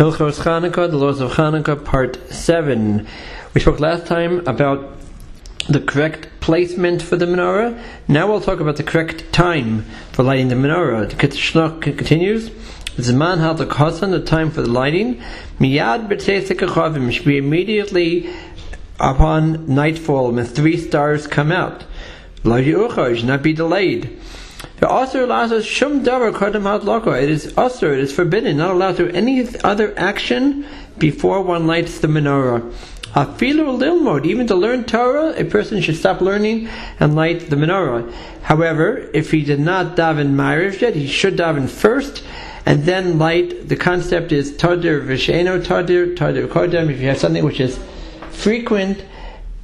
Hilchos Chanukah, the laws of Chanukah, part 7. We spoke last time about the correct placement for the menorah. Now we'll talk about the correct time for lighting the menorah. The Ketshnoch continues. Zman Hadlak the time for the lighting. Miyad B'Tzeis should be immediately upon nightfall when three stars come out. Should not be delayed. Also shum. It is assur, it is forbidden, not allowed to any other action before one lights the menorah. Afilu lilmod, even to learn Torah, a person should stop learning and light the menorah. However, if he did not daven Ma'ariv yet, he should daven first and then light. The concept is tadir v'sheino tadir, tadir kodem. If you have something which is frequent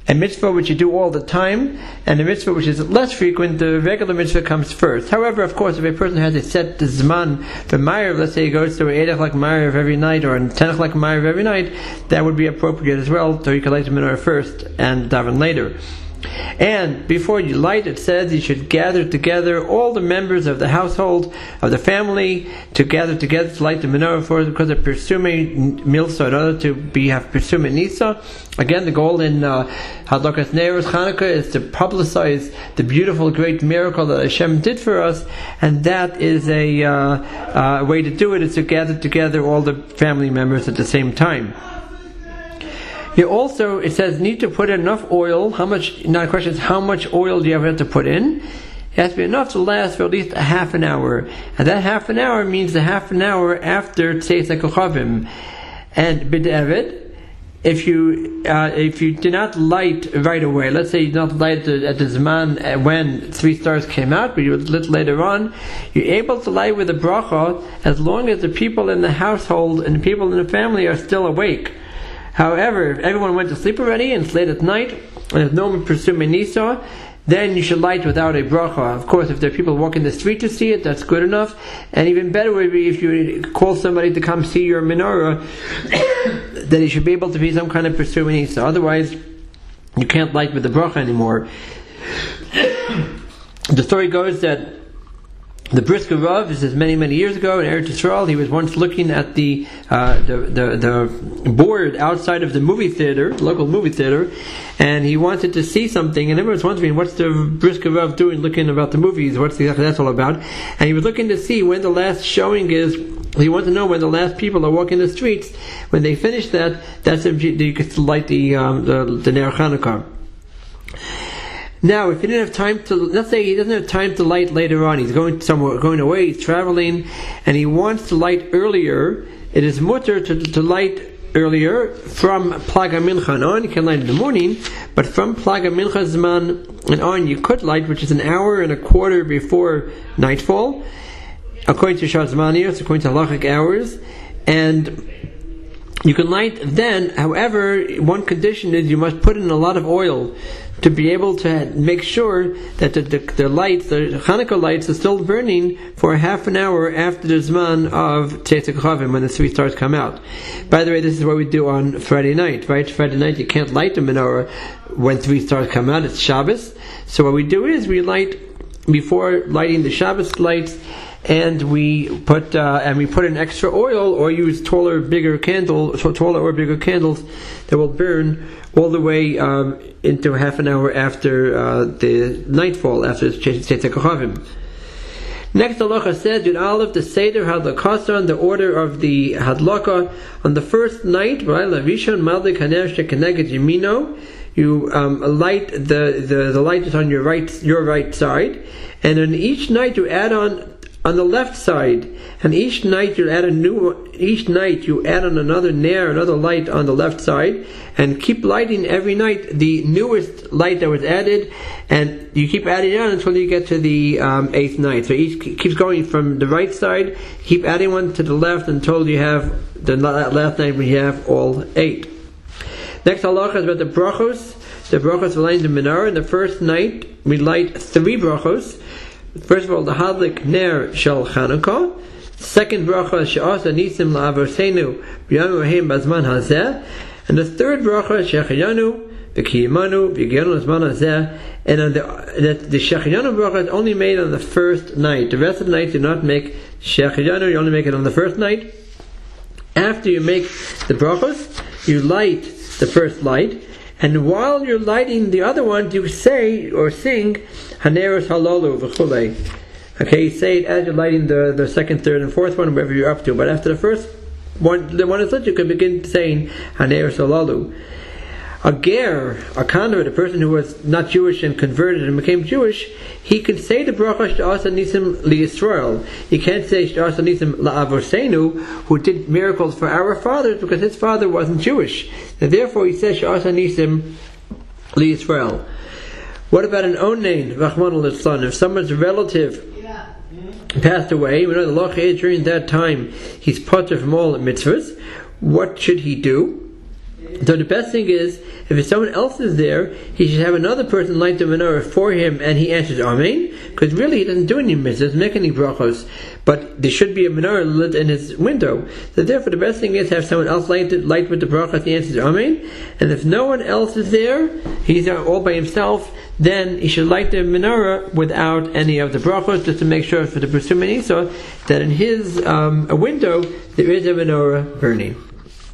a mitzvah which you do all the time, and a mitzvah which is less frequent, the regular mitzvah comes first. However, of course, if a person has a set zman for Ma'ariv, let's say he goes to 8 o'clock Ma'ariv every night, or 10 o'clock Ma'ariv every night, that would be appropriate as well, so he could light the menorah first and daven later. And before you light, it says you should gather together all the members of the household, of the family, to gather together to light the menorah for us because of Persume Milsa, to be have Persume Nisa. Again, the goal in uh, Hadlakas Neiros Chanukah is to publicize the beautiful, great miracle that Hashem did for us, and that is a uh, uh, way to do it, is to gather together all the family members at the same time. Here also, it says need to put enough oil. How much? Now the question is how much oil do you have to put in? It has to be enough to last for at least a half an hour, and that half an hour means the half an hour after Tzeis Kochavim. And b'dieved, if you uh, if you do not light right away, let's say you do not light at the zman uh, when three stars came out, but you lit later on, you're able to light with a bracha as long as the people in the household and the people in the family are still awake. However, if everyone went to sleep already and it's late at night, and if no one pursued Nisa, then you should light without a bracha. Of course, if there are people walking the street to see it, that's good enough. And even better would be if you call somebody to come see your menorah, that he should be able to be some kind of pursuing Nisa. Otherwise, you can't light with the bracha anymore. the story goes that the Brisker Rav, this is many, many years ago in Eretz Yisrael, he was once looking at the, uh, the, the, the, board outside of the movie theater, local movie theater, and he wanted to see something, and everyone's wondering, what's the Brisker Rav doing looking about the movies, what's exactly that's all about? And he was looking to see when the last showing is, he wants to know when the last people are walking the streets. When they finish that, that's if you, could light the, um, the, the Ner Chanukah. Now, if he didn't have time to, let's say he doesn't have time to light later on, he's going somewhere, going away, he's traveling, and he wants to light earlier, it is mutter to, to light earlier from Plag HaMincha on. You can light in the morning, but from Plag HaMincha Zman and on, you could light, which is an hour and a quarter before nightfall, according to sha'os zmaniyos, according to halachic hours, and you can light then. However, one condition is you must put in a lot of oil to be able to make sure that the, the, the, lights, the Hanukkah lights, are still burning for half an hour after the Zman of Tzeis HaKochavim when the three stars come out. By the way, this is what we do on Friday night, right? Friday night you can't light the menorah when three stars come out, it's Shabbos. So what we do is we light, before lighting the Shabbos lights, and we put uh, and we put in extra oil or use taller, bigger candles, taller or bigger candles that will burn all the way um, into half an hour after uh, the nightfall, after Tzeis HaKochavim. Next halacha says, Yud Aleph, the Seder Hadlakasa, the order of the Hadlaka, on the first night, Rishon Madlik Haner Shekeneged Yemino, you um, light the, the, the light is on your right your right side, and on each night you add on on the left side, and each night you add a new. Each night you add on another nair, another light on the left side, and keep lighting every night the newest light that was added, and you keep adding on until you get to the um, eighth night. So each keeps going from the right side, keep adding one to the left until you have the last night we have all eight. Next halacha is about the brachos. The brachos of lighting the menorah. In the first night we light three brachos. First of all, the Hadlik Ner Shel Chanukah. Second bracha she'asa nisim la'avoseinu b'yam rahim bazman hazeh. And the third bracha shechayanu v'kiyimanu v'yigenu azman hazeh. And the, the, the shechayanu bracha is only made on the first night. The rest of the night you do not make shechayanu. You only make it on the first night. After you make the brachos, you light the first light, and while you're lighting the other ones, you say or sing Haneros Halalu v'chulei. Okay, you say it as you're lighting the, the second, third, and fourth one, wherever you're up to. But after the first one, the one is lit, you can begin saying Haneros Halalu. A ger, a convert, a person who was not Jewish and converted and became Jewish, he can say the bracha Sh'asa Nisim Yisrael. He can't say Sh'asa Nisim La'avosenu, who did miracles for our fathers, because his father wasn't Jewish. And therefore he says Sh'asa Nisim Yisrael. What about an name, Rahman al If someone's relative passed away, we know the law during that time he's patur from all mitzvahs. What should he do? So the best thing is, if someone else is there, he should have another person light the menorah for him, and he answers Amen, because really he doesn't do any mitzvahs, make any brachos, but there should be a menorah lit in his window. So therefore, the best thing is have someone else light, it, light with the brachos, he answers Amen, and if no one else is there, he's all by himself, then he should light the menorah without any of the brachos, just to make sure for the Pesumim that in his um, window there is a menorah burning.